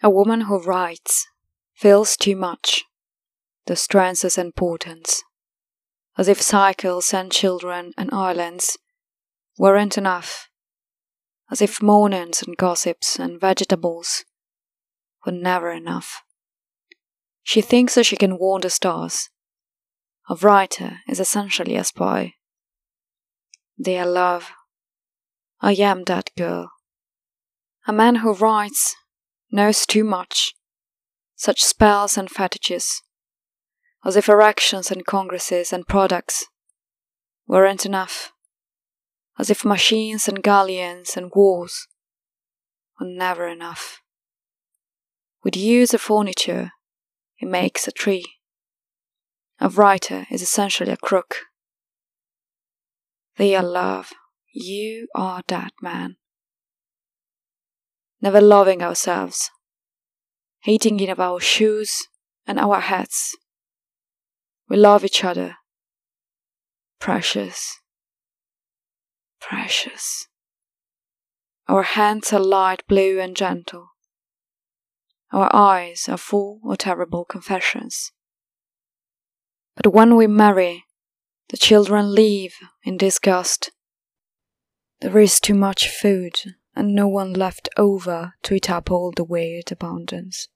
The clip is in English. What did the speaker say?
A woman who writes feels too much, the strengths and importance, as if cycles and children and islands weren't enough, as if mornings and gossips and vegetables were never enough. She thinks that she can warn the stars. A writer is essentially a spy. Dear love, I am that girl. A man who writes knows too much, such spells and fetishes, as if erections and congresses and products weren't enough, as if machines and galleons and wars were never enough. With use of furniture, he makes a tree. A writer is essentially a crook. Dear love, you are that man never loving ourselves, hating in our shoes and our hats. We love each other. Precious. Precious. Our hands are light blue and gentle. Our eyes are full of terrible confessions. But when we marry, the children leave in disgust. There is too much food and no one left over to eat up all the weird abundance.